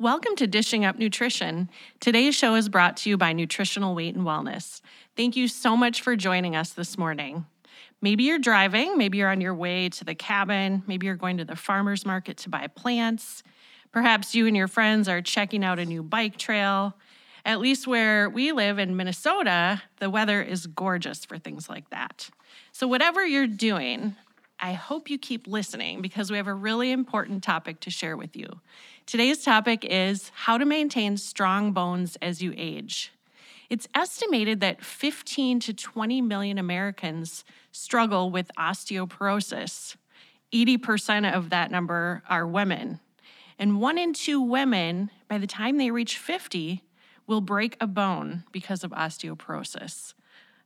Welcome to Dishing Up Nutrition. Today's show is brought to you by Nutritional Weight and Wellness. Thank you so much for joining us this morning. Maybe you're driving, maybe you're on your way to the cabin, maybe you're going to the farmer's market to buy plants. Perhaps you and your friends are checking out a new bike trail. At least where we live in Minnesota, the weather is gorgeous for things like that. So, whatever you're doing, I hope you keep listening because we have a really important topic to share with you. Today's topic is how to maintain strong bones as you age. It's estimated that 15 to 20 million Americans struggle with osteoporosis. 80% of that number are women. And one in two women, by the time they reach 50, will break a bone because of osteoporosis.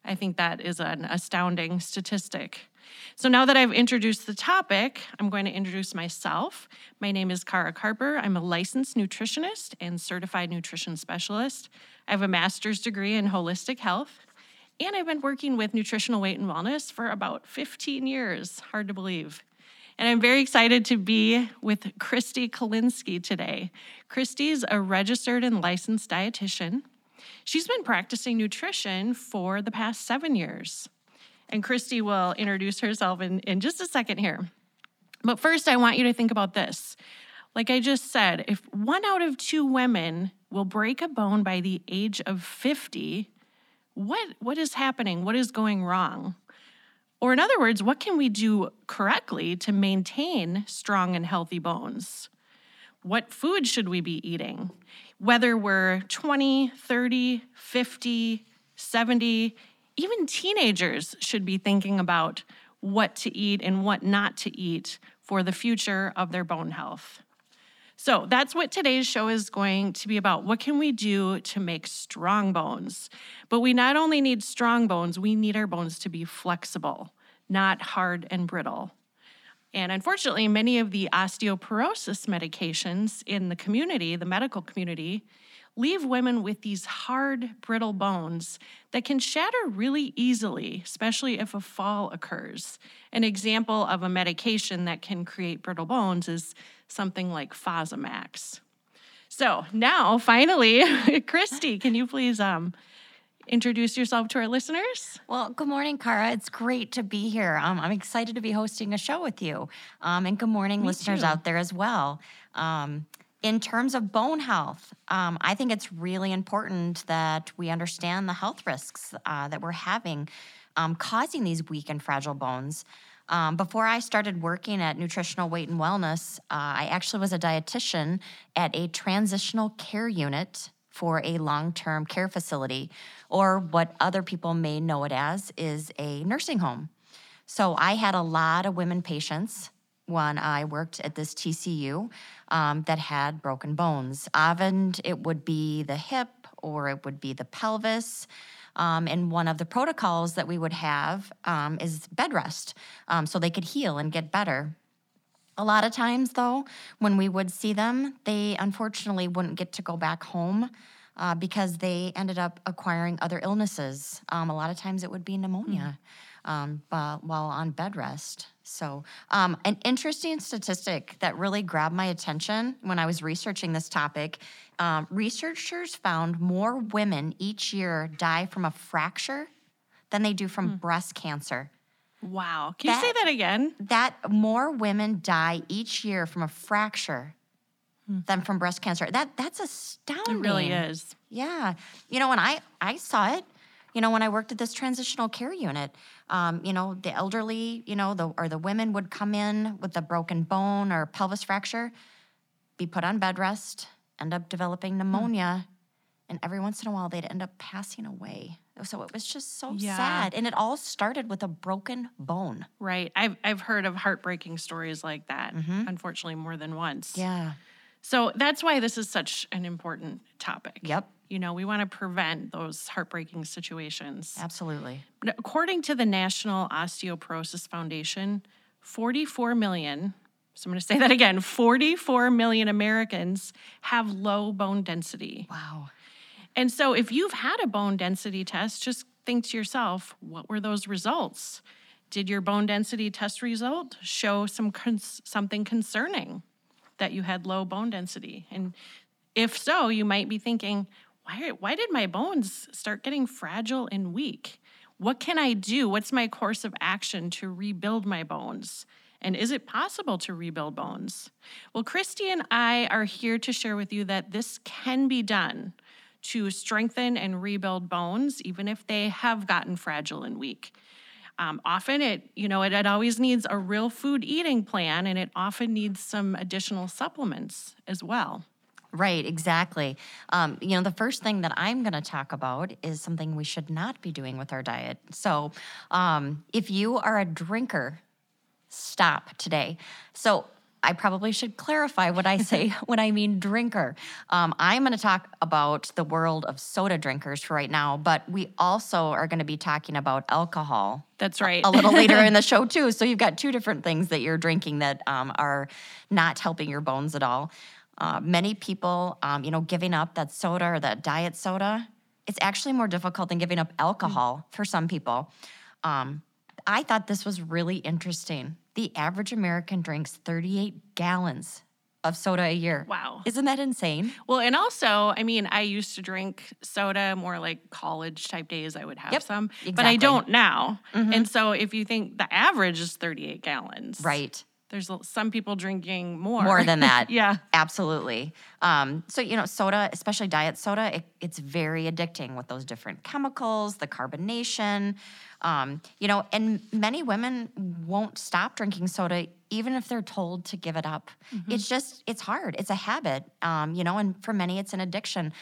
I think that is an astounding statistic. So, now that I've introduced the topic, I'm going to introduce myself. My name is Kara Carper. I'm a licensed nutritionist and certified nutrition specialist. I have a master's degree in holistic health, and I've been working with nutritional weight and wellness for about 15 years. Hard to believe. And I'm very excited to be with Christy Kolinsky today. Christy's a registered and licensed dietitian. She's been practicing nutrition for the past seven years. And Christy will introduce herself in, in just a second here. But first, I want you to think about this. Like I just said, if one out of two women will break a bone by the age of 50, what, what is happening? What is going wrong? Or, in other words, what can we do correctly to maintain strong and healthy bones? What food should we be eating? Whether we're 20, 30, 50, 70, even teenagers should be thinking about what to eat and what not to eat for the future of their bone health. So that's what today's show is going to be about. What can we do to make strong bones? But we not only need strong bones, we need our bones to be flexible, not hard and brittle. And unfortunately, many of the osteoporosis medications in the community, the medical community, leave women with these hard, brittle bones that can shatter really easily, especially if a fall occurs. An example of a medication that can create brittle bones is something like Fosamax. So now, finally, Christy, can you please um, introduce yourself to our listeners? Well, good morning, Kara. It's great to be here. Um, I'm excited to be hosting a show with you. Um, and good morning, Me listeners too. out there as well. Um, in terms of bone health, um, I think it's really important that we understand the health risks uh, that we're having um, causing these weak and fragile bones. Um, before I started working at Nutritional Weight and Wellness, uh, I actually was a dietitian at a transitional care unit for a long term care facility, or what other people may know it as is a nursing home. So I had a lot of women patients when I worked at this TCU um, that had broken bones. Often it would be the hip or it would be the pelvis. Um, and one of the protocols that we would have um, is bed rest um, so they could heal and get better. A lot of times, though, when we would see them, they unfortunately wouldn't get to go back home uh, because they ended up acquiring other illnesses. Um, a lot of times it would be pneumonia mm. Um, while on bed rest. So, um, an interesting statistic that really grabbed my attention when I was researching this topic um, researchers found more women each year die from a fracture than they do from mm. breast cancer. Wow. Can that, you say that again? That more women die each year from a fracture mm. than from breast cancer. That that's astounding. It really is. Yeah. You know, when I I saw it, you know, when I worked at this transitional care unit, um, you know, the elderly, you know, the or the women would come in with a broken bone or pelvis fracture, be put on bed rest, end up developing hmm. pneumonia, and every once in a while they'd end up passing away. So it was just so yeah. sad, and it all started with a broken bone. Right. I've I've heard of heartbreaking stories like that. Mm-hmm. Unfortunately, more than once. Yeah. So that's why this is such an important topic. Yep. You know, we want to prevent those heartbreaking situations. Absolutely. But according to the National Osteoporosis Foundation, 44 million, so I'm going to say that again 44 million Americans have low bone density. Wow. And so if you've had a bone density test, just think to yourself, what were those results? Did your bone density test result show some something concerning that you had low bone density? And If so, you might be thinking, why, why did my bones start getting fragile and weak? What can I do? What's my course of action to rebuild my bones? And is it possible to rebuild bones? Well, Christy and I are here to share with you that this can be done to strengthen and rebuild bones, even if they have gotten fragile and weak. Um, often it, you know, it, it always needs a real food eating plan and it often needs some additional supplements as well. Right, exactly. Um, you know, the first thing that I'm going to talk about is something we should not be doing with our diet. So, um, if you are a drinker, stop today. So, I probably should clarify what I say when I mean drinker. Um, I'm going to talk about the world of soda drinkers for right now, but we also are going to be talking about alcohol. That's right. A, a little later in the show, too. So you've got two different things that you're drinking that um, are not helping your bones at all. Uh, many people, um, you know, giving up that soda or that diet soda, it's actually more difficult than giving up alcohol mm. for some people. Um, I thought this was really interesting. The average American drinks 38 gallons of soda a year. Wow. Isn't that insane? Well, and also, I mean, I used to drink soda more like college type days. I would have yep, some, exactly. but I don't now. Mm-hmm. And so if you think the average is 38 gallons. Right there's some people drinking more. More than that. yeah. Absolutely. Um, so, you know, soda, especially diet soda, it, it's very addicting with those different chemicals, the carbonation. Um, you know, and many women won't stop drinking soda even if they're told to give it up. Mm-hmm. It's just, it's hard. It's a habit, um, you know, and for many, it's an addiction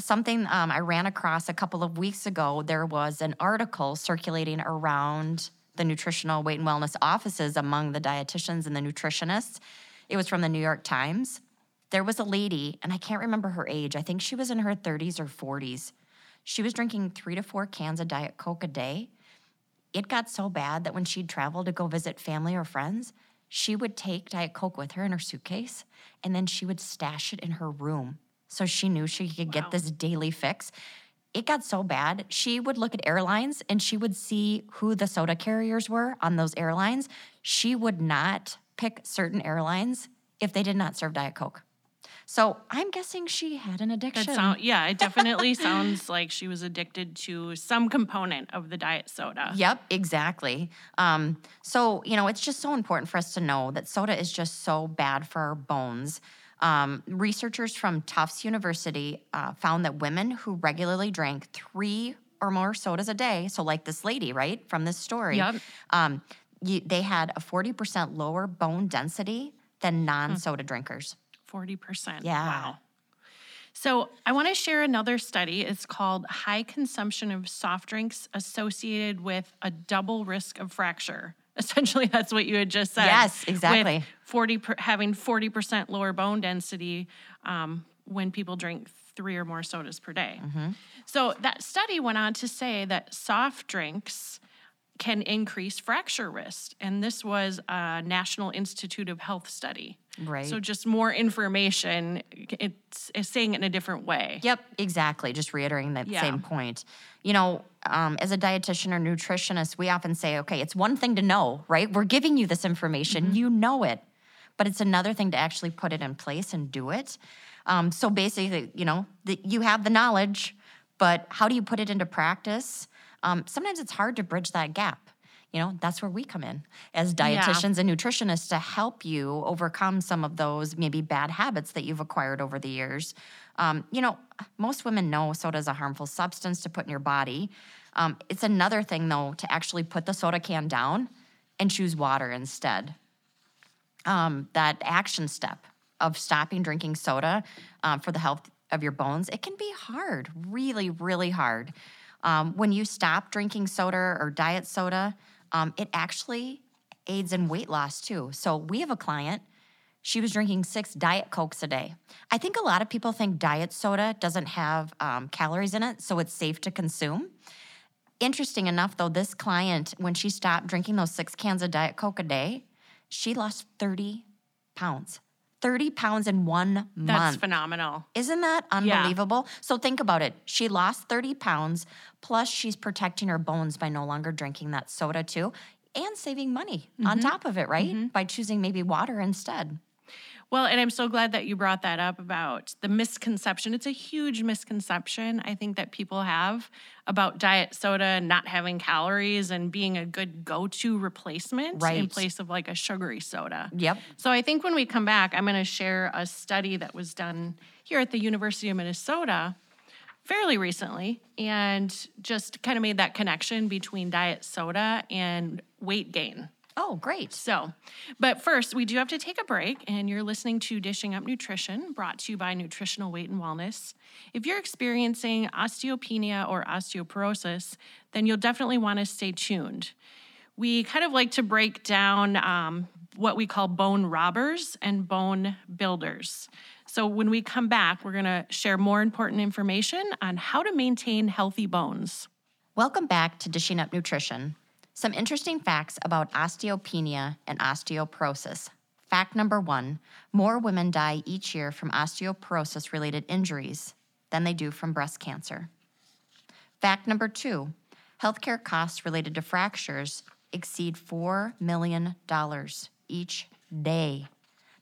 something um, I ran across a couple of weeks ago. There was an article circulating around the nutritional weight and wellness offices among the dietitians and the nutritionists. It was from the New York Times. There was a lady, and I can't remember her age. I think she was in her 30s or 40s. She was drinking three to four cans of Diet Coke a day. It got so bad that when she'd travel to go visit family or friends, she would take Diet Coke with her in her suitcase and then she would stash it in her room so she knew she could wow. get this daily fix it got so bad. She would look at airlines and she would see who the soda carriers were on those airlines. She would not pick certain airlines if they did not serve Diet Coke. So I'm guessing she had an addiction. Sound, yeah, it definitely sounds like she was addicted to some component of the diet soda. Yep, exactly. Um, so, you know, it's just so important for us to know that soda is just so bad for our bones. Um, researchers from Tufts University uh, found that women who regularly drank three or more sodas a day, so like this lady, right, from this story, yep. um, you, they had a 40% lower bone density than non soda hmm. drinkers. 40%. Yeah. Wow. So, I want to share another study. It's called High Consumption of Soft Drinks Associated with a Double Risk of Fracture. Essentially, that's what you had just said. Yes, exactly. With 40 per, having 40% lower bone density um, when people drink three or more sodas per day. Mm-hmm. So that study went on to say that soft drinks can increase fracture risk. And this was a National Institute of Health study. Right. So just more information. It's, it's saying it in a different way. Yep, exactly. Just reiterating that yeah. same point. You know, um, as a dietitian or nutritionist, we often say, okay, it's one thing to know, right? We're giving you this information, mm-hmm. you know it, but it's another thing to actually put it in place and do it. Um, so basically, you know, the, you have the knowledge, but how do you put it into practice? Um, sometimes it's hard to bridge that gap. You know that's where we come in as dietitians yeah. and nutritionists to help you overcome some of those maybe bad habits that you've acquired over the years. Um, you know most women know soda is a harmful substance to put in your body. Um, it's another thing though to actually put the soda can down and choose water instead. Um, that action step of stopping drinking soda um, for the health of your bones it can be hard really really hard um, when you stop drinking soda or diet soda um, it actually aids in weight loss too. So we have a client. She was drinking six Diet Cokes a day. I think a lot of people think diet soda doesn't have um, calories in it, so it's safe to consume. Interesting enough, though, this client, when she stopped drinking those six cans of Diet Coke a day, she lost 30 pounds. 30 pounds in one month. That's phenomenal. Isn't that unbelievable? Yeah. So think about it. She lost 30 pounds, plus she's protecting her bones by no longer drinking that soda, too, and saving money mm-hmm. on top of it, right? Mm-hmm. By choosing maybe water instead. Well, and I'm so glad that you brought that up about the misconception. It's a huge misconception I think that people have about diet soda not having calories and being a good go-to replacement in place of like a sugary soda. Yep. So I think when we come back, I'm going to share a study that was done here at the University of Minnesota fairly recently and just kind of made that connection between diet soda and weight gain. Oh, great. So, but first, we do have to take a break, and you're listening to Dishing Up Nutrition, brought to you by Nutritional Weight and Wellness. If you're experiencing osteopenia or osteoporosis, then you'll definitely want to stay tuned. We kind of like to break down um, what we call bone robbers and bone builders. So, when we come back, we're going to share more important information on how to maintain healthy bones. Welcome back to Dishing Up Nutrition. Some interesting facts about osteopenia and osteoporosis. Fact number one more women die each year from osteoporosis related injuries than they do from breast cancer. Fact number two healthcare costs related to fractures exceed $4 million each day.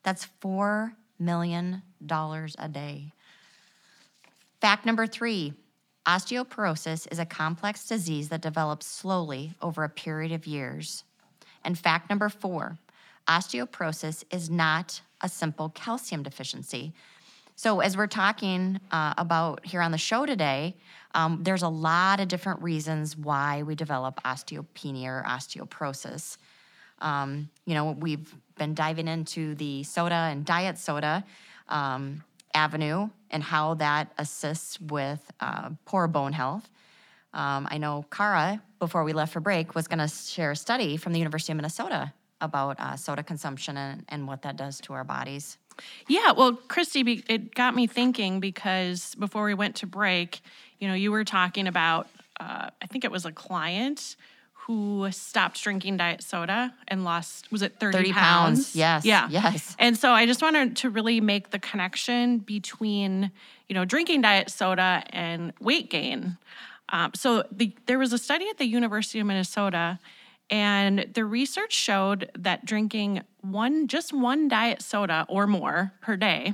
That's $4 million a day. Fact number three osteoporosis is a complex disease that develops slowly over a period of years. And fact number four osteoporosis is not a simple calcium deficiency. So, as we're talking uh, about here on the show today, um, there's a lot of different reasons why we develop osteopenia or osteoporosis. Um, you know, we've been diving into the soda and diet soda um, avenue and how that assists with uh, poor bone health. Um, I know Kara, before we left for break, was going to share a study from the University of Minnesota about uh, soda consumption and, and what that does to our bodies. Yeah, well, Christy, it got me thinking because before we went to break, you know, you were talking about, uh, I think it was a client who stopped drinking diet soda and lost, was it 30, 30 pounds, yes, Yeah. yes. And so I just wanted to really make the connection between, you know, drinking diet soda and weight gain. Um, so the, there was a study at the University of Minnesota, and the research showed that drinking one, just one diet soda or more per day,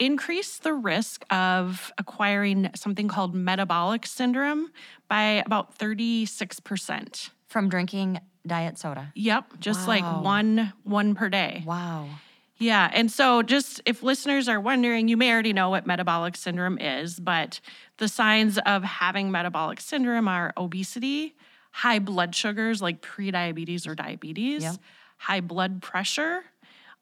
increased the risk of acquiring something called metabolic syndrome by about 36%. From drinking diet soda. Yep, just like one one per day. Wow. Yeah. And so, just if listeners are wondering, you may already know what metabolic syndrome is, but the signs of having metabolic syndrome are obesity, high blood sugars like prediabetes or diabetes, Yep. high blood pressure,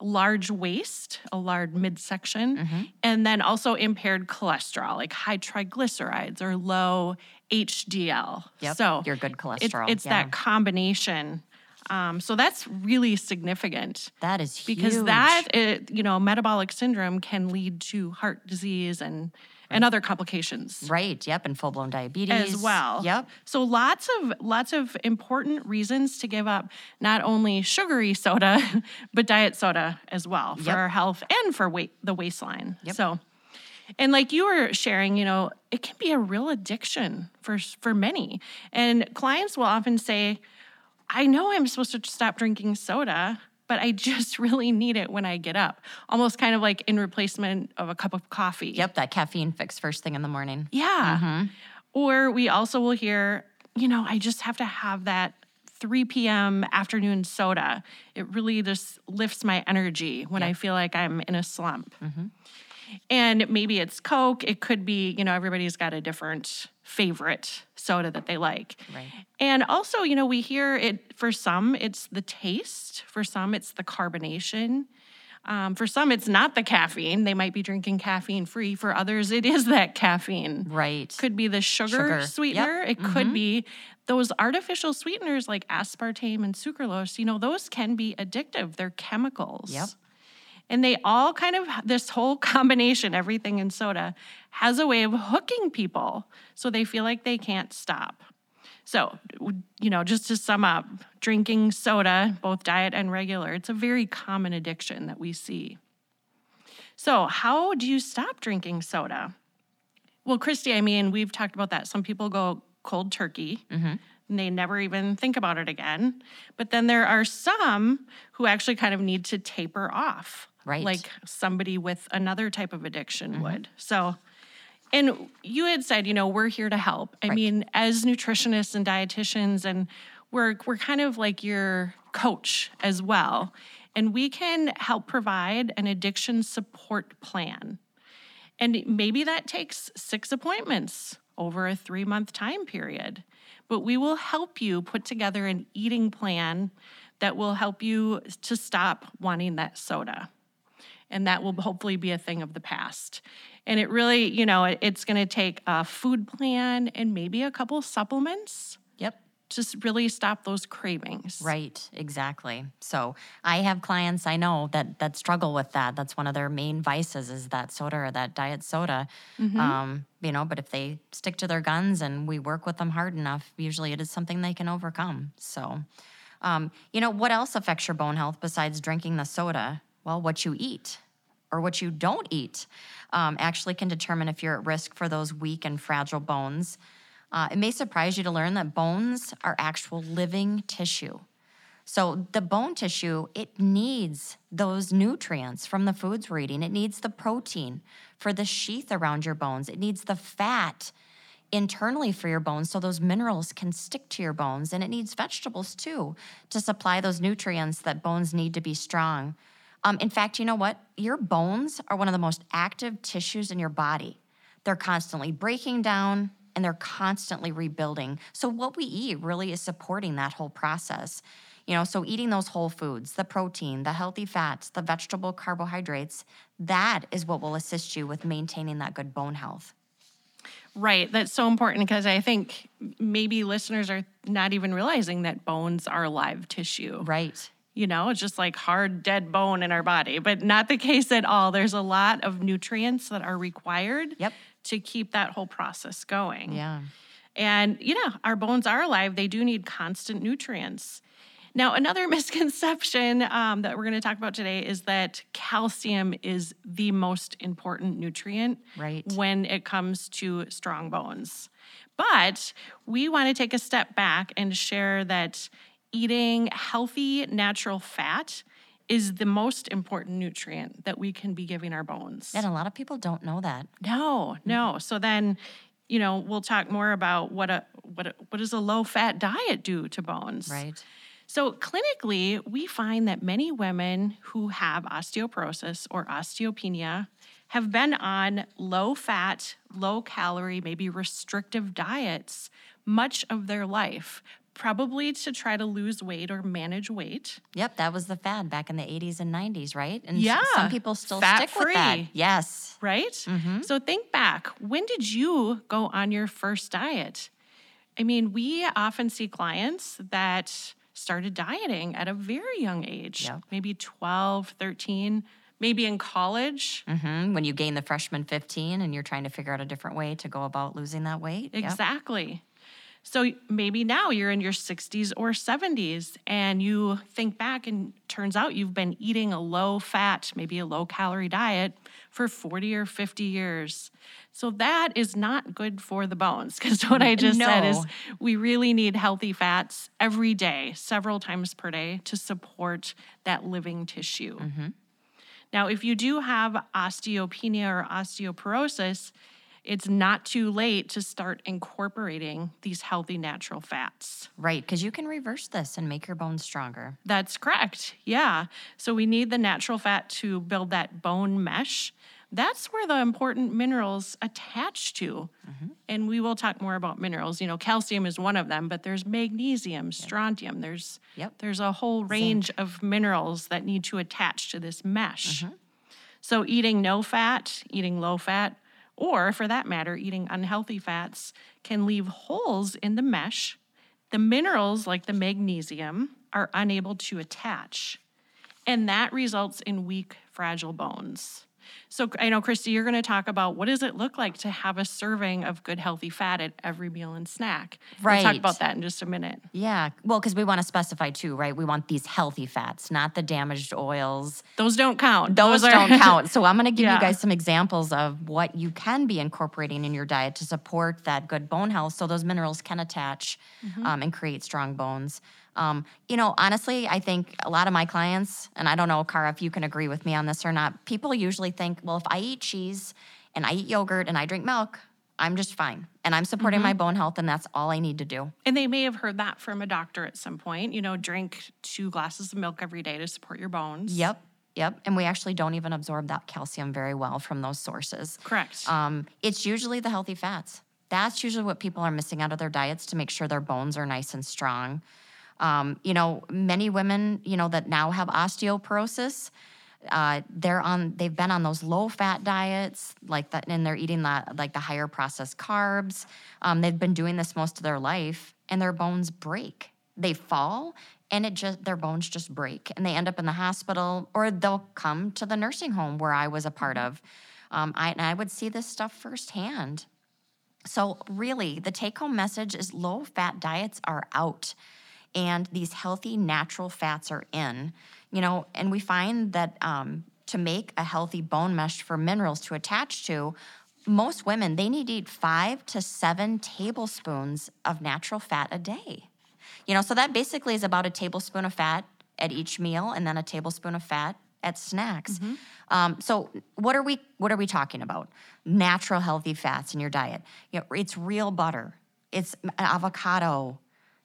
large waist, a large midsection, Mm-hmm. and then also impaired cholesterol like high triglycerides or low HDL. Yep. So, your good cholesterol. it's yeah. that combination. Um, so that's really significant that is huge. because that it, you know metabolic syndrome can lead to heart disease and and other complications Right. Yep. And full blown diabetes as well. Yep. So lots of lots of important reasons to give up not only sugary soda but diet soda as well for Yep. our health and for weight the waistline. Yep. So and like you were sharing, you know, it can be a real addiction for for many. And clients will often say, I know I'm supposed to stop drinking soda, but I just really need it when I get up. Almost kind of like in replacement of a cup of coffee. Yep. That caffeine fix first thing in the morning. Yeah. Mm-hmm. Or we also will hear, you know, I just have to have that 3 p.m. afternoon soda. It really just lifts my energy when I feel like I'm in a slump. Mm-hmm. And maybe it's Coke. It could be, you know, everybody's got a different favorite soda that they like. Right. And also, you know, we hear it for some, it's the taste. For some, it's the carbonation. Um, for some, it's not the caffeine. They might be drinking caffeine free. For others, it is that caffeine. Right. Could be the sugar, Sugar. Yep. sweetener. It could be those artificial sweeteners like aspartame and sucralose. You know, those can be addictive. They're chemicals. Yep. And they all kind of, this whole combination, everything in soda, has a way of hooking people so they feel like they can't stop. So, you know, just to sum up, drinking soda, both diet and regular, it's a very common addiction that we see. So, how do you stop drinking soda? Well, Christy, I mean, we've talked about that. Some people go cold turkey. Mm-hmm. and they never even think about it again. But then there are some who actually kind of need to taper off, Right. like somebody with another type of addiction mm-hmm. would. So, and you had said, you know, we're here to help. I Right. mean, as nutritionists and dietitians, and we're we're kind of like your coach as well, and we can help provide an addiction support plan. And maybe that takes six appointments over a three month time period. But we will help you put together an eating plan that will help you to stop wanting that soda. And that will hopefully be a thing of the past. And it really, you know, it- it's going to take a food plan and maybe a couple supplements Yep. s- really stop those cravings. Right, exactly. So I have clients I know that that struggle with that. That's one of their main vices is that soda or that diet soda. Um, you know, but if they stick to their guns and we work with them hard enough, usually it is something they can overcome. So, um, you know, what else affects your bone health besides drinking the soda? Well, what you eat or what you don't eat um, actually can determine if you're at risk for those weak and fragile bones. Uh, it may surprise you to learn that bones are actual living tissue. So the bone tissue, it needs those nutrients from the foods we're eating. It needs the protein for the sheath around your bones. It needs the fat internally for your bones so those minerals can stick to your bones. And it needs vegetables too to supply those nutrients that bones need to be strong. Um, in fact, you know what? Your bones are one of the most active tissues in your body. They're constantly breaking down and they're constantly rebuilding. So, what we eat really is supporting that whole process. You know, so eating those whole foods, the protein, the healthy fats, the vegetable carbohydrates, that is what will assist you with maintaining that good bone health. Right. That's so important because I think maybe listeners are not even realizing that bones are live tissue. Right. You know, it's just like hard, dead bone in our body, but not the case at all. There's a lot of nutrients that are required Yep. to keep that whole process going. Yeah. And, you know, our bones are alive. They do need constant nutrients. Now, another misconception um, that we're going to talk about today is that calcium is the most important nutrient Right. when it comes to strong bones. But we want to take a step back and share that eating healthy, natural fat is the most important nutrient that we can be giving our bones. And a lot of people don't know that. No, no. Mm-hmm. So then, you know, we'll talk more about what a what a, what does a low fat diet do to bones? Right. So clinically, we find that many women who have osteoporosis or osteopenia have been on low fat, low calorie, maybe restrictive diets much of their life, probably to try to lose weight or manage weight. Yep, that was the fad back in the 80s and 90s, right? And Yeah, some people still stick with that. Yes. right? So think back. When did you go on your first diet? I mean, we often see clients that started dieting at a very young age, Yep. maybe 12, 13, maybe in college. hmm When you gain the freshman 15 and you're trying to figure out a different way to go about losing that weight. Yep. So maybe now you're in your 60s or 70s and you think back and turns out you've been eating a low fat, maybe a low calorie diet for 40 or 50 years. So that is not good for the bones because what I just said is we really need healthy fats every day, several times per day to support that living tissue. Mm-hmm. Now, if you do have osteopenia or osteoporosis, it's not too late to start incorporating these healthy natural fats. Right, because you can reverse this and make your bones stronger. That's correct. Yeah. So we need the natural fat to build that bone mesh. That's where the important minerals attach to. Mm-hmm. And we will talk more about minerals. You know, calcium is one of them, but there's magnesium, strontium, there's Yep. there's a whole range of minerals that need to attach to this mesh. Mm-hmm. So eating no fat, eating low fat, or for that matter, eating unhealthy fats can leave holes in the mesh. The minerals like the magnesium are unable to attach. And that results in weak, fragile bones. So I know, Christy, you're going to talk about what does it look like to have a serving of good, healthy fat at every meal and snack. Right. We'll talk about that in just a minute. Yeah. Well, because we want to specify too, right? We want these healthy fats, not the damaged oils. Those don't count. Those, are- don't count. So I'm going to give Yeah. you guys some examples of what you can be incorporating in your diet to support that good bone health so those minerals can attach Mm-hmm. um, and create strong bones. Um, you know, honestly, I think a lot of my clients, and I don't know, Kara, if you can agree with me on this or not, people usually think, well, if I eat cheese and I eat yogurt and I drink milk, I'm just fine. And I'm supporting Mm-hmm. my bone health, and that's all I need to do. And they may have heard that from a doctor at some point. You know, drink two glasses of milk every day to support your bones. Yep. Yep. And we actually don't even absorb that calcium very well from those sources. Correct. Um, it's usually the healthy fats. That's usually what people are missing out of their diets to make sure their bones are nice and strong. Um, you know, many women, you know, that now have osteoporosis, uh, they're on, they've been on those low fat diets, like that, and they're eating the like the higher processed carbs. Um, they've been doing this most of their life, and their bones break. They fall, and it just their bones just break, and they end up in the hospital, or they'll come to the nursing home where I was a part of. Um, I, and I would see this stuff firsthand. So, really, the take home message is low fat diets are out and these healthy natural fats are in. You know, and we find that um, to make a healthy bone mesh for minerals to attach to, most women they need to eat five to seven tablespoons of natural fat a day. You know, so that basically is about a tablespoon of fat at each meal, and then a tablespoon of fat at snacks. Um, so, what are we what are we talking about? Natural, healthy fats in your diet. You know, it's real butter. It's avocado.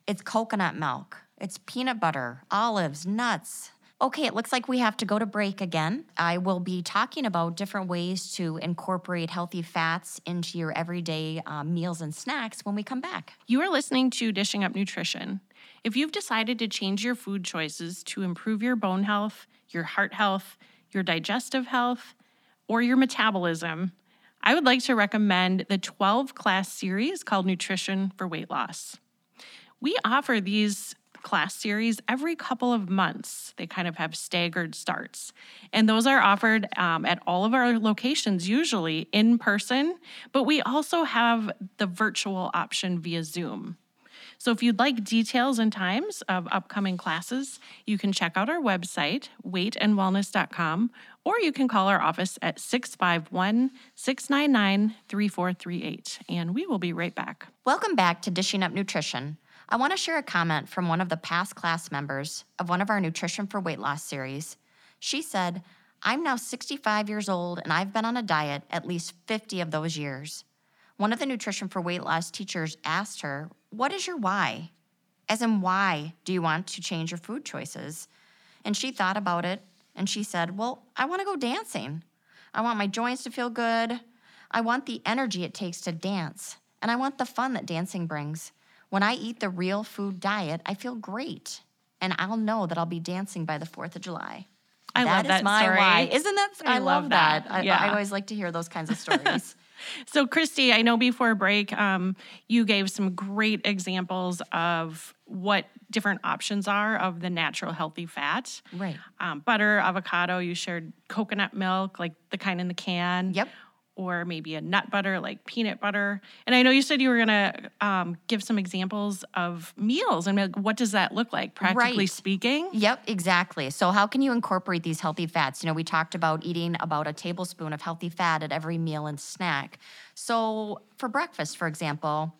It's coconut milk. It's peanut butter, olives, nuts. Okay, it looks like we have to go to break again. I will be talking about different ways to incorporate healthy fats into your everyday um, meals and snacks when we come back. You are listening to Dishing Up Nutrition. If you've decided to change your food choices to improve your bone health, your heart health, your digestive health, or your metabolism, I would like to recommend the 12 class series called Nutrition for Weight Loss. We offer these class series every couple of months. They kind of have staggered starts. And those are offered um, at all of our locations, usually in person, but we also have the virtual option via Zoom. So if you'd like details and times of upcoming classes, you can check out our website, weightandwellness.com, or you can call our office at 651 699 3438. And we will be right back. Welcome back to Dishing Up Nutrition. I want to share a comment from one of the past class members of one of our Nutrition for Weight Loss series. She said, I'm now 65 years old and I've been on a diet at least 50 of those years. One of the Nutrition for Weight Loss teachers asked her, What is your why? As in, why do you want to change your food choices? And she thought about it and she said, Well, I want to go dancing. I want my joints to feel good. I want the energy it takes to dance. And I want the fun that dancing brings. When I eat the real food diet, I feel great. And I'll know that I'll be dancing by the 4th of July. I love is that my story. why. Isn't that? I I, love love that. that. I, Yeah. I always like to hear those kinds of stories. So, Christy, I know before break, um, you gave some great examples of what different options are of the natural healthy fat. Right. Um, butter, avocado, you shared coconut milk, like the kind in the can. Yep. Or maybe a nut butter, like peanut butter. And I know you said you were going to um, give some examples of meals. And like, what does that look like, practically Right. speaking? Yep, exactly. So, how can you incorporate these healthy fats? You know, we talked about eating about a tablespoon of healthy fat at every meal and snack. So, for breakfast, for example,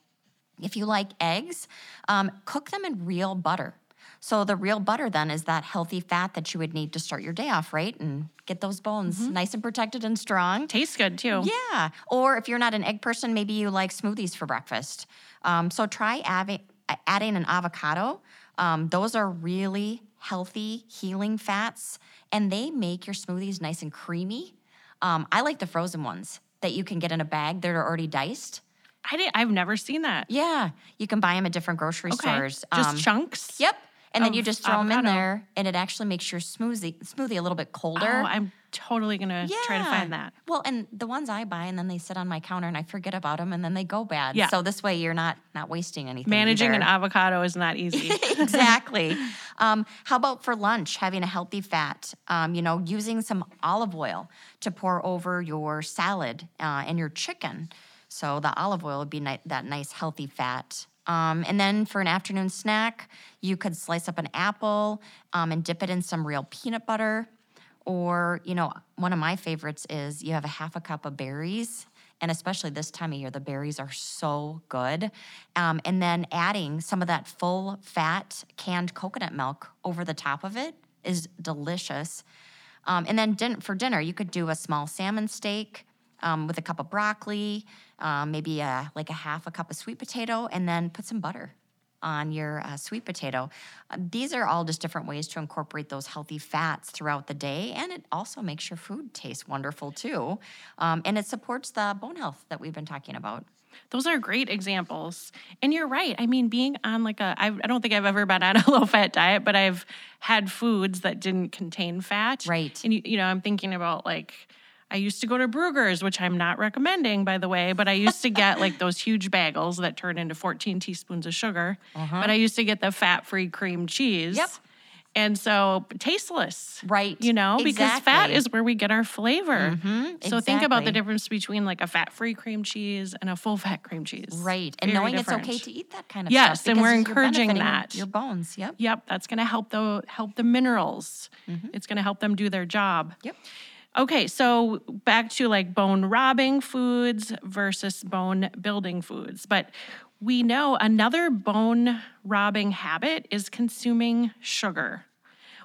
if you like eggs, um, cook them in real butter. So, the real butter then is that healthy fat that you would need to start your day off, right? And get those bones nice and protected and strong. Tastes good too. Yeah. Or if you're not an egg person, maybe you like smoothies for breakfast. Um, so try avi- adding an avocado. Um, those are really healthy, healing fats, and they make your smoothies nice and creamy. Um, I like the frozen ones that you can get in a bag that are already diced. I didn't, I've never seen that. Yeah, you can buy them at different grocery Okay. stores. Just Um, chunks? Yep. And then you just throw them in there, and it actually makes your smoothie smoothie a little bit colder. Oh, I'm totally gonna try to find that. Well, and the ones I buy, and then they sit on my counter, and I forget about them, and then they go bad. Yeah. So this way, you're not not wasting anything. Managing either. an avocado is not easy. exactly. Um, how about for lunch, having a healthy fat? Um, you know, using some olive oil to pour over your salad uh, and your chicken. So the olive oil would be ni- that nice healthy fat. Um, and then for an afternoon snack, you could slice up an apple um, and dip it in some real peanut butter. Or, you know, one of my favorites is you have a half a cup of berries and especially this time of year, the berries are so good. Um, and then adding some of that full fat canned coconut milk over the top of it is delicious. Um, and then din- for dinner, you could do a small salmon steak um, with a cup of broccoli, um, maybe a, like a half a cup of sweet potato, and then put some butter on your uh, sweet potato. Uh, these are all just different ways to incorporate those healthy fats throughout the day, and it also makes your food taste wonderful too. Um, and it supports the bone health that we've been talking about. Those are great examples. And you're right. I mean, being on like a, I, I don't think I've ever been on a low fat diet, but I've had foods that didn't contain fat. Right. And, you, you know, I'm thinking about like, I used to go to Bruegger's, which I'm not recommending, by the way, but I used to get like those huge bagels that turn into 14 teaspoons of sugar. But I used to get the fat free cream cheese. Yep. And so tasteless. Right. You know, because fat is where we get our flavor. Mhm, So think about the difference between like a fat-free cream cheese and a full-fat cream cheese. Right. And Very knowing different. it's okay to eat that kind of Yes, stuff. Yes. And we're encouraging that. Your bones. Yep. Yep, that's going to help the help the minerals. It's going to help them do their job. Mm-hmm. Yep. Okay, so back to like bone robbing foods versus bone building foods. But we know another bone robbing habit is consuming sugar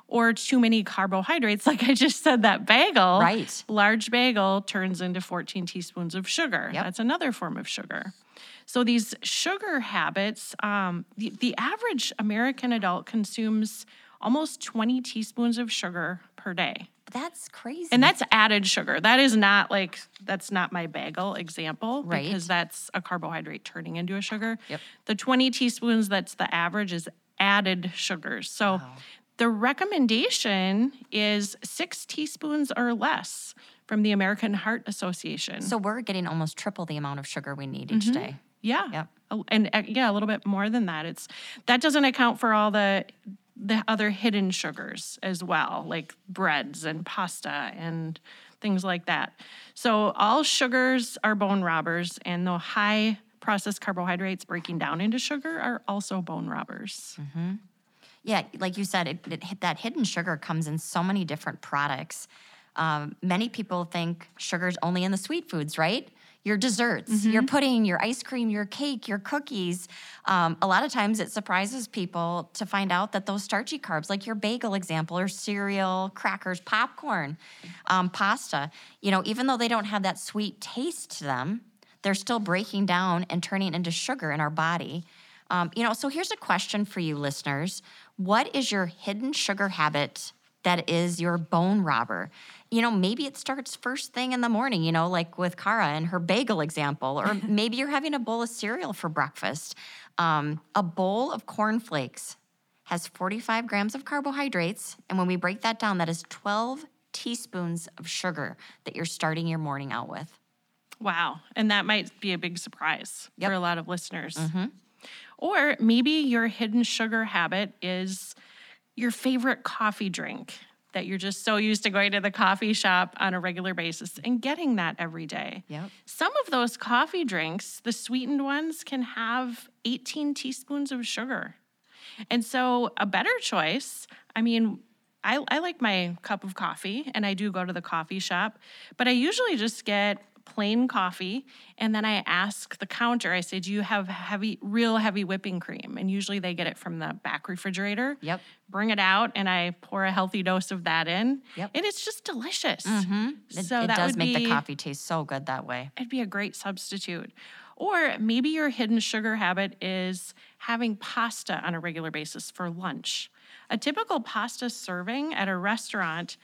or too many carbohydrates. Like I just said, that bagel, Right. large bagel turns into 14 teaspoons of sugar. Yep. That's another form of sugar. So these sugar habits, um, the, the average American adult consumes almost 20 teaspoons of sugar per day. That's crazy. And that's added sugar. That is not like that's not my bagel example Right. because that's a carbohydrate turning into a sugar. Yep. The 20 teaspoons that's the average is added sugars. So the recommendation is 6 teaspoons or less from the American Heart Association. so we're getting almost triple the amount of sugar we need each day. Yeah. Yep. And uh, yeah, a little bit more than that. It's that doesn't account for all the the other hidden sugars as well, like breads and pasta and things like that. So all sugars are bone robbers and the high processed carbohydrates breaking down into sugar are also bone robbers. Yeah, like you said, it, it, that hidden sugar comes in so many different products. Um, many people think sugar's only in the sweet foods, right? Your desserts, your pudding, your ice cream, your cake, your cookies. Um, a lot of times it surprises people to find out that those starchy carbs, like your bagel example, or cereal, crackers, popcorn, um, pasta, you know, even though they don't have that sweet taste to them, they're still breaking down and turning into sugar in our body. Um, you know, so here's a question for you listeners. What is your hidden sugar habit that is your bone robber? You know, maybe it starts first thing in the morning, you know, like with Kara and her bagel example, or maybe you're having a bowl of cereal for breakfast. Um, a bowl of cornflakes has 45 grams of carbohydrates. And when we break that down, that is 12 teaspoons of sugar that you're starting your morning out with. Wow. And that might be a big surprise Yep. for a lot of listeners. Or maybe your hidden sugar habit is your favorite coffee drink that you're just so used to going to the coffee shop on a regular basis and getting that every day. Yep. Some of those coffee drinks, the sweetened ones, can have 18 teaspoons of sugar. And so, a better choice, I mean, I, I like my cup of coffee and I do go to the coffee shop, but I usually just get plain coffee and then I ask the counter, I say, Do you have heavy, real heavy whipping cream? And usually they get it from the back refrigerator. Yep. Bring it out and I pour a healthy dose of that in. Yep. And it's just delicious. Mm-hmm. It, So it that does make the coffee taste so good that way. it'd be a great substitute. Or maybe your hidden sugar habit is having pasta on a regular basis for lunch. A typical pasta serving at a restaurant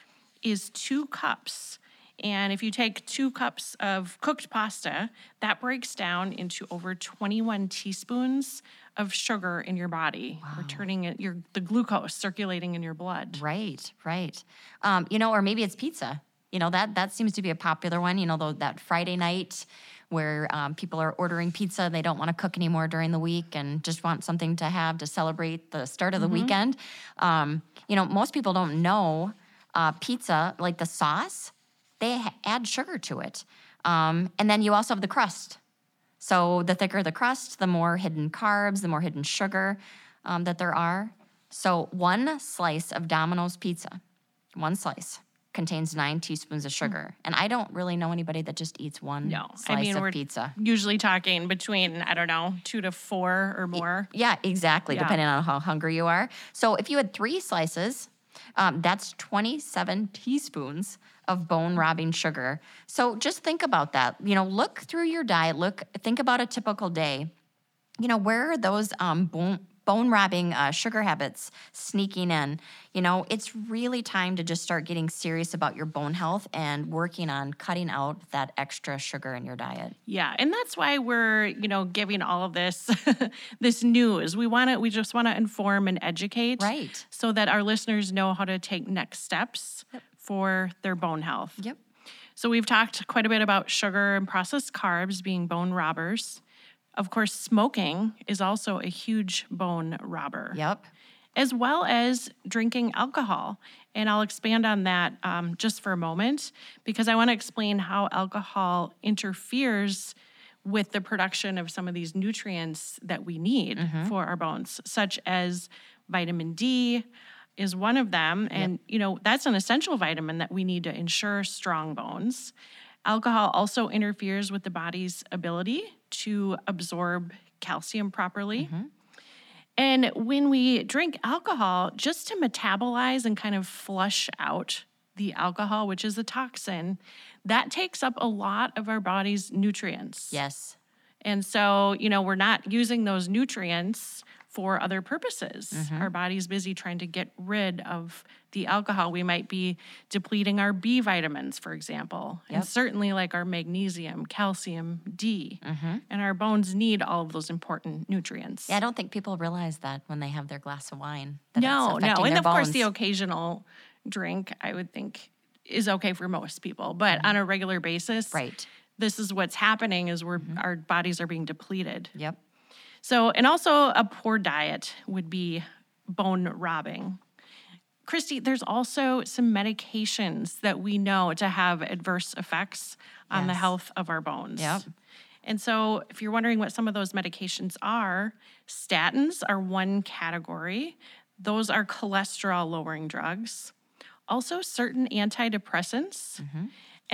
is two cups. And if you take two cups of cooked pasta, that breaks down into over 21 teaspoons of sugar in your body, wow. turning it, your the glucose circulating in your blood. Right, right. Um, you know, or maybe it's pizza. You know that that seems to be a popular one. You know, though that Friday night where um, people are ordering pizza, they don't want to cook anymore during the week, and just want something to have to celebrate the start of the mm-hmm. weekend. Um, you know, most people don't know uh, pizza like the sauce. They add sugar to it, um, and then you also have the crust. So the thicker the crust, the more hidden carbs, the more hidden sugar um, that there are. So one slice of Domino's pizza, one slice, contains nine teaspoons of sugar. And I don't really know anybody that just eats one no. slice I mean, of we're pizza. Usually talking between, I don't know, two to four or more. Yeah, exactly, yeah. depending on how hungry you are. So if you had three slices, um, that's 27 teaspoons of bone robbing sugar. So just think about that. You know, look through your diet, look, think about a typical day. You know, where are those um, bone, bone robbing uh, sugar habits sneaking in. You know, it's really time to just start getting serious about your bone health and working on cutting out that extra sugar in your diet. Yeah, and that's why we're, you know, giving all of this this news. We want to we just want to inform and educate right. so that our listeners know how to take next steps for their bone health. Yep. So we've talked quite a bit about sugar and processed carbs being bone robbers. Of course, smoking is also a huge bone robber. Yep. As well as drinking alcohol. And I'll expand on that um, just for a moment because I want to explain how alcohol interferes with the production of some of these nutrients that we need mm-hmm. for our bones, such as vitamin D, is one of them. And, you know, that's an essential vitamin that we need to ensure strong bones. Alcohol also interferes with the body's ability to absorb calcium properly. Mm-hmm. And when we drink alcohol, just to metabolize and kind of flush out the alcohol, which is a toxin, that takes up a lot of our body's nutrients. Yes. And so, you know, we're not using those nutrients for other purposes. Mm-hmm. Our body's busy trying to get rid of the alcohol. We might be depleting our B vitamins, for example, yep. and certainly like our magnesium, calcium, D. Mm-hmm. And our bones need all of those important nutrients. Yeah, I don't think people realize that when they have their glass of wine. no, no. And of bones. course, the occasional drink, I would think, is okay for most people. But mm-hmm. on a regular basis, right. This is what's happening is we're mm-hmm. our bodies are being depleted. Yep. So, and also a poor diet would be bone robbing. Christy, there's also some medications that we know to have adverse effects on yes. the health of our bones. Yep. And so, if you're wondering what some of those medications are, statins are one category. Those are cholesterol lowering drugs. Also, certain antidepressants. Mm-hmm.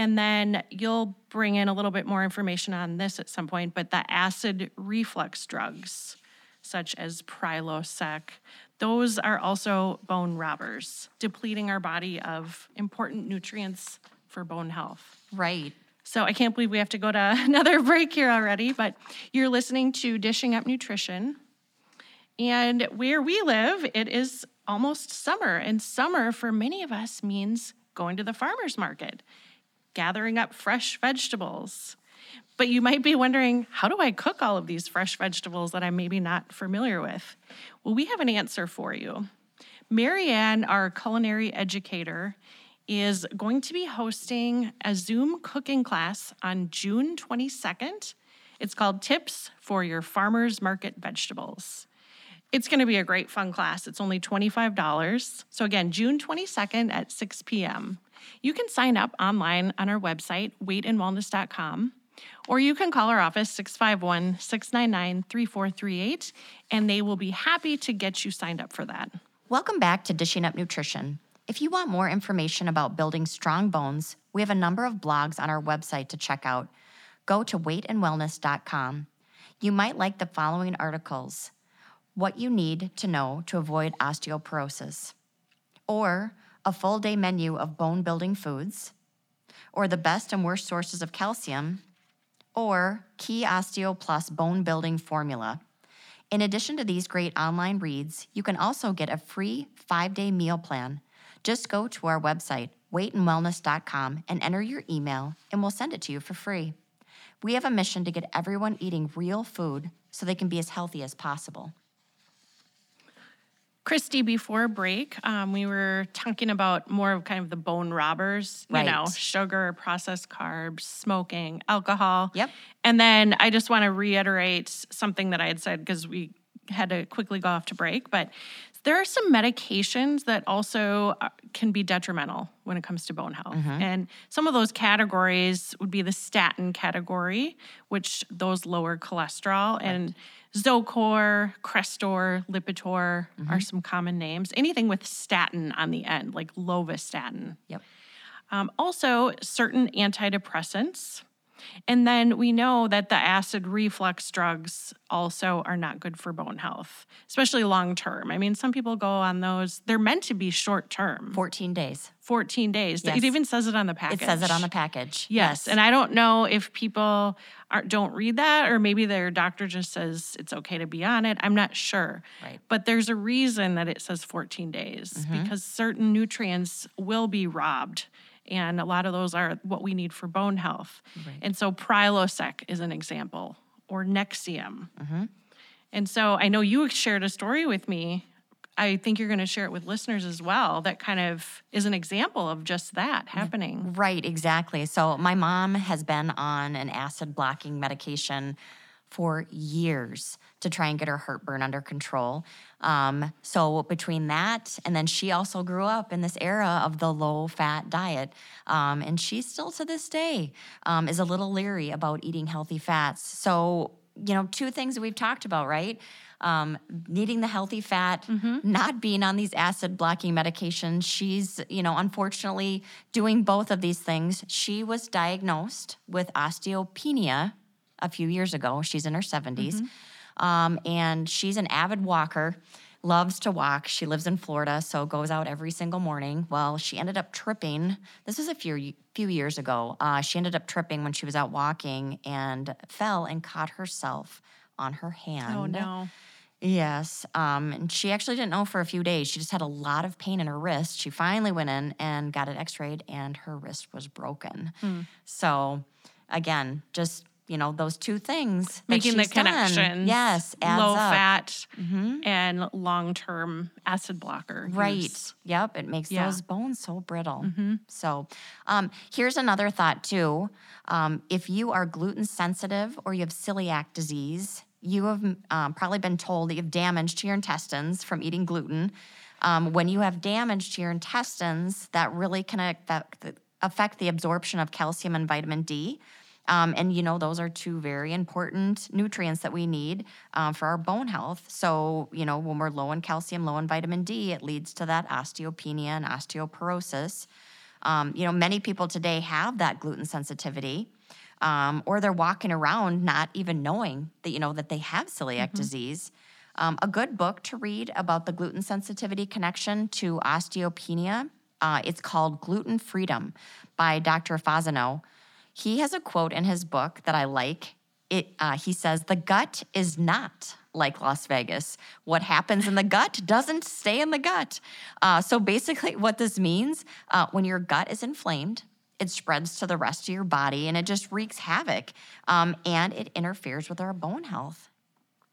And then you'll bring in a little bit more information on this at some point, but the acid reflux drugs, such as Prilosec, those are also bone robbers, depleting our body of important nutrients for bone health. Right. So I can't believe we have to go to another break here already, but you're listening to Dishing Up Nutrition. And where we live, it is almost summer, and summer for many of us means going to the farmer's market gathering up fresh vegetables. But you might be wondering, how do I cook all of these fresh vegetables that I'm maybe not familiar with? Well, we have an answer for you. Marianne, our culinary educator, is going to be hosting a Zoom cooking class on June 22nd. It's called Tips for Your Farmer's Market Vegetables. It's going to be a great fun class. It's only $25. So, again, June 22nd at 6 p.m. You can sign up online on our website, weightandwellness.com, or you can call our office 651 699 3438, and they will be happy to get you signed up for that. Welcome back to Dishing Up Nutrition. If you want more information about building strong bones, we have a number of blogs on our website to check out. Go to weightandwellness.com. You might like the following articles what you need to know to avoid osteoporosis, or a full day menu of bone building foods, or the best and worst sources of calcium, or Key Osteo Plus bone building formula. In addition to these great online reads, you can also get a free five day meal plan. Just go to our website, weightandwellness.com and enter your email, and we'll send it to you for free. We have a mission to get everyone eating real food so they can be as healthy as possible. Christy, before break, um, we were talking about more of kind of the bone robbers, you know, sugar, processed carbs, smoking, alcohol. Yep. And then I just want to reiterate something that I had said because we had to quickly go off to break, but there are some medications that also uh, can be detrimental when it comes to bone health. And some of those categories would be the statin category, which those lower cholesterol, and Zocor, Crestor, Lipitor are some common names. Anything with statin on the end, like lovastatin. Yep. Um, also, certain antidepressants. And then we know that the acid reflux drugs also are not good for bone health, especially long term. I mean, some people go on those, they're meant to be short term, 14 days. 14 days. Yes. It even says it on the package. It says it on the package. Yes. And I don't know if people are, don't read that or maybe their doctor just says it's okay to be on it. I'm not sure. Right. Mm-hmm. But there's a reason that it says 14 days because certain nutrients will be robbed. And a lot of those are what we need for bone health. And so Prilosec is an example, or Nexium. Mm-hmm. And so I know you shared a story with me. I think you're going to share it with listeners as well. That kind of is an example of just that happening. Right, exactly. So my mom has been on an acid blocking medication for years to try and get her heartburn under control. Um, so between that and then she also grew up in this era of the low fat diet, um, and she still to this day um, is a little leery about eating healthy fats. So you know, two things that we've talked about, right? Um, needing the healthy fat, not being on these acid blocking medications. She's, you know, unfortunately doing both of these things. She was diagnosed with osteopenia a few years ago. She's in her 70s. Um, and she's an avid walker, loves to walk. She lives in Florida, so goes out every single morning. Well, she ended up tripping. This was a few few years ago. Uh, she ended up tripping when she was out walking and fell and caught herself on her hand. Oh, no. Yes. Um, and she actually didn't know for a few days. She just had a lot of pain in her wrist. She finally went in and got it x rayed, and her wrist was broken. Hmm. So, again, just, you know, those two things. making the connection. Yes. Low up. fat and long term acid blocker. Right. use. Yep. It makes Yeah. those bones so brittle. So, um, here's another thought too. Um, if you are gluten sensitive or you have celiac disease, you have um, probably been told that you have damage to your intestines from eating gluten. Um, when you have damage to your intestines, that really can affect the absorption of calcium and vitamin D. Um, and you know, those are two very important nutrients that we need um, for our bone health. So, you know, when we're low in calcium, low in vitamin D, it leads to that osteopenia and osteoporosis. Um, you know, many people today have that gluten sensitivity, um, or they're walking around not even knowing that, you know, that they have celiac disease. Um, a good book to read about the gluten sensitivity connection to osteopenia. Uh, it's called Gluten Freedom by Dr. Fasano. He has a quote in his book that I like. It, uh, he says, The gut is not like Las Vegas. What happens in the gut doesn't stay in the gut. Uh, so basically, what this means uh, when your gut is inflamed, it spreads to the rest of your body and it just wreaks havoc um, and it interferes with our bone health.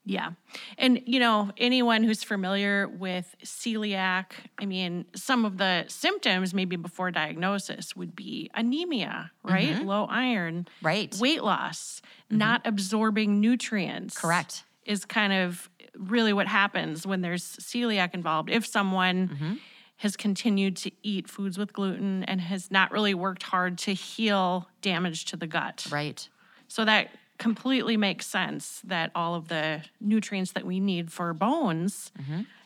Yeah. And, you know, anyone who's familiar with celiac, I mean, some of the symptoms, maybe before diagnosis, would be anemia, right? Low iron, Right. weight loss, not absorbing nutrients. Correct. Is kind of really what happens when there's celiac involved. If someone Mm-hmm. has continued to eat foods with gluten and has not really worked hard to heal damage to the gut. Right. So that completely makes sense that all of the nutrients that we need for bones,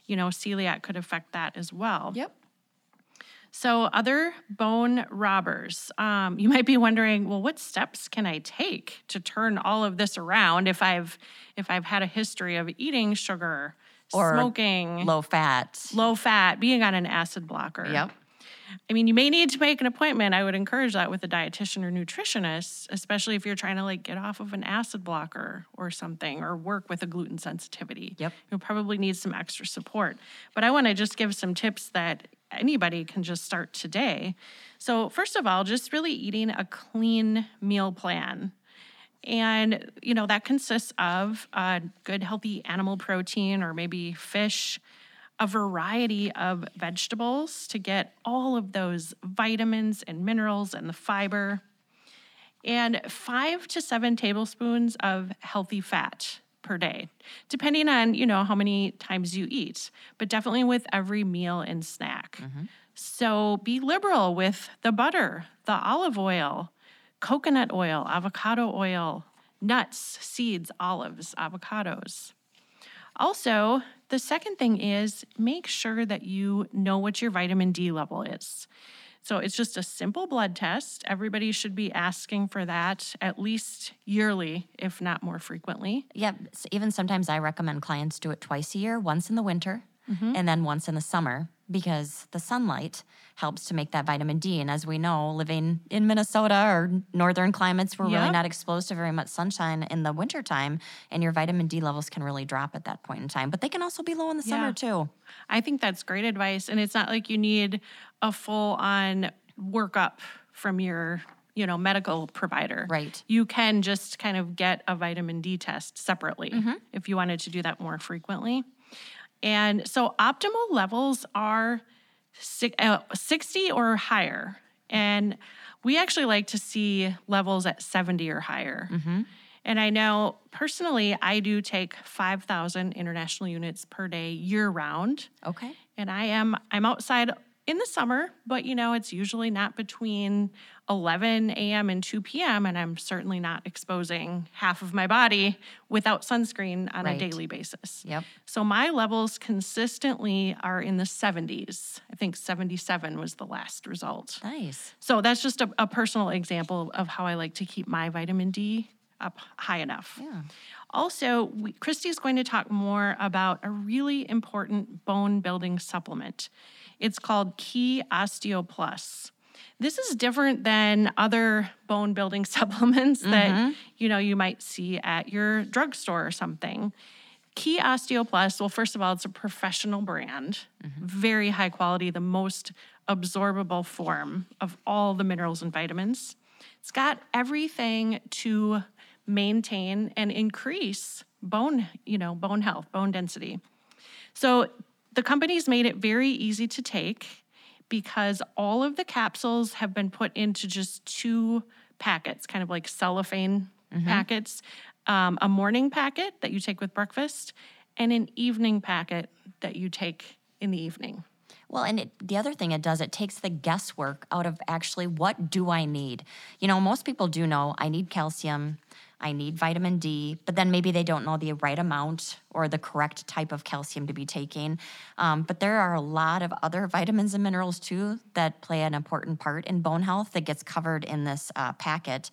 you know, celiac could affect that as well. Yep. So, other bone robbers, um, you might be wondering, well, what steps can I take to turn all of this around if I've if I've had a history of eating sugar, Or smoking, Low fat. low fat, being on an acid blocker? Yep. I mean, you may need to make an appointment. I would encourage that with a dietitian or nutritionist, especially if you're trying to like get off of an acid blocker or something or work with a gluten sensitivity. Yep. You'll probably need some extra support. But I want to just give some tips that anybody can just start today. So, first of all, just really eating a clean meal plan. And, you know, that consists of a good, healthy animal protein or maybe fish, a variety of vegetables to get all of those vitamins and minerals and the fiber, and five to seven tablespoons of healthy fat per day, depending on, you know, how many times you eat, but definitely with every meal and snack. Mm-hmm. So be liberal with the butter, the olive oil, coconut oil, avocado oil, nuts, seeds, olives, avocados. Also, the second thing is make sure that you know what your vitamin D level is. So it's just a simple blood test. Everybody should be asking for that at least yearly, if not more frequently. Yeah, even sometimes I recommend clients do it twice a year, once in the winter mm-hmm. and then once in the summer because the sunlight helps to make that vitamin D. And as we know, living in Minnesota or northern climates, we're yep. really not exposed to very much sunshine in the wintertime, and your vitamin D levels can really drop at that point in time. But they can also be low in the yeah. summer too. I think that's great advice. And it's not like you need a full on workup from your you know medical provider right you can just kind of get a vitamin d test separately mm-hmm. if you wanted to do that more frequently and so optimal levels are uh, 60 or higher. And we actually like to see levels at 70 or higher. Mm-hmm. And I know personally, I do take 5,000 international units per day year round. Okay. And I am, I'm outside in the summer, but you know, it's usually not between 11 a.m. and 2 p.m. And I'm certainly not exposing half of my body without sunscreen on right. a daily basis. Yep. So my levels consistently are in the 70s. I think 77 was the last result. Nice. So that's just a, a personal example of how I like to keep my vitamin D up high enough. Yeah. Also, we, Christy is going to talk more about a really important bone building supplement. It's called Key Osteo Plus. This is different than other bone building supplements mm-hmm. that you know you might see at your drugstore or something. Key Osteo Plus, well, first of all, it's a professional brand, mm-hmm. very high quality, the most absorbable form of all the minerals and vitamins. It's got everything to maintain and increase bone, you know, bone health, bone density. So the company's made it very easy to take because all of the capsules have been put into just two packets, kind of like cellophane mm-hmm. packets um, a morning packet that you take with breakfast, and an evening packet that you take in the evening. Well, and it, the other thing it does, it takes the guesswork out of actually what do I need. You know, most people do know I need calcium, I need vitamin D, but then maybe they don't know the right amount or the correct type of calcium to be taking. Um, but there are a lot of other vitamins and minerals too that play an important part in bone health that gets covered in this uh, packet.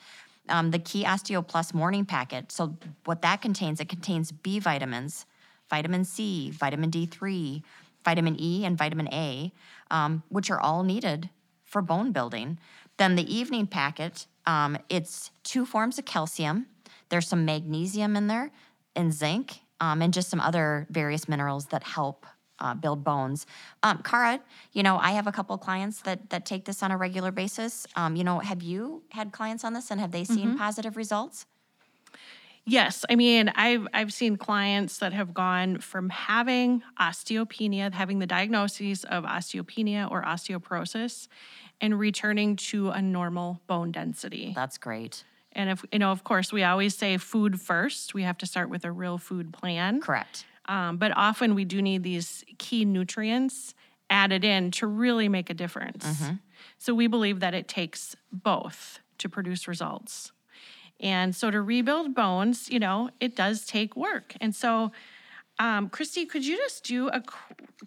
Um, the Key Osteo Plus morning packet. So, what that contains, it contains B vitamins, vitamin C, vitamin D3, vitamin E, and vitamin A, um, which are all needed for bone building. Then the evening packet, um, it's two forms of calcium there's some magnesium in there and zinc um, and just some other various minerals that help uh, build bones. Um, Kara, you know, I have a couple clients that that take this on a regular basis. Um, you know, have you had clients on this and have they seen mm-hmm. positive results? Yes, I mean, I've I've seen clients that have gone from having osteopenia, having the diagnoses of osteopenia or osteoporosis, and returning to a normal bone density. That's great. And if, you know, of course, we always say food first. We have to start with a real food plan. Correct. Um, but often we do need these key nutrients added in to really make a difference. Mm-hmm. So we believe that it takes both to produce results. And so to rebuild bones, you know, it does take work. And so, um, Christy, could you just do a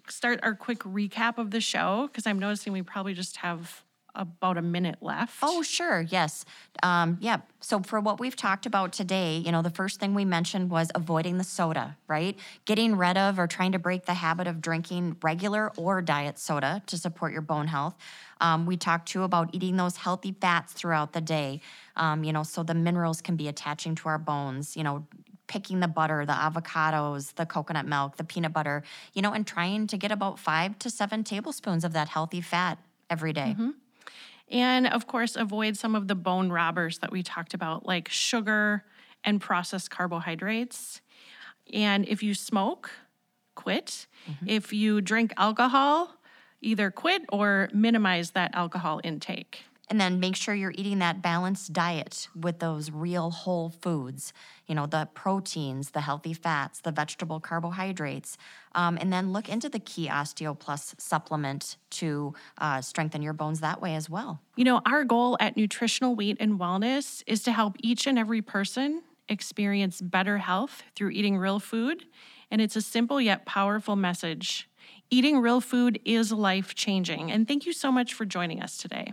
start our quick recap of the show? Because I'm noticing we probably just have about a minute left. Oh, sure. Yes. Um, yeah. So, for what we've talked about today, you know, the first thing we mentioned was avoiding the soda, right? Getting rid of or trying to break the habit of drinking regular or diet soda to support your bone health. Um, we talked too about eating those healthy fats throughout the day, um, you know, so the minerals can be attaching to our bones, you know, picking the butter, the avocados, the coconut milk, the peanut butter, you know, and trying to get about five to seven tablespoons of that healthy fat every day. Mm-hmm. And of course, avoid some of the bone robbers that we talked about, like sugar and processed carbohydrates. And if you smoke, quit. Mm-hmm. If you drink alcohol, either quit or minimize that alcohol intake. And then make sure you're eating that balanced diet with those real whole foods, you know, the proteins, the healthy fats, the vegetable carbohydrates. Um, and then look into the Key Osteo Plus supplement to uh, strengthen your bones that way as well. You know, our goal at Nutritional Weight and Wellness is to help each and every person experience better health through eating real food. And it's a simple yet powerful message. Eating real food is life changing. And thank you so much for joining us today.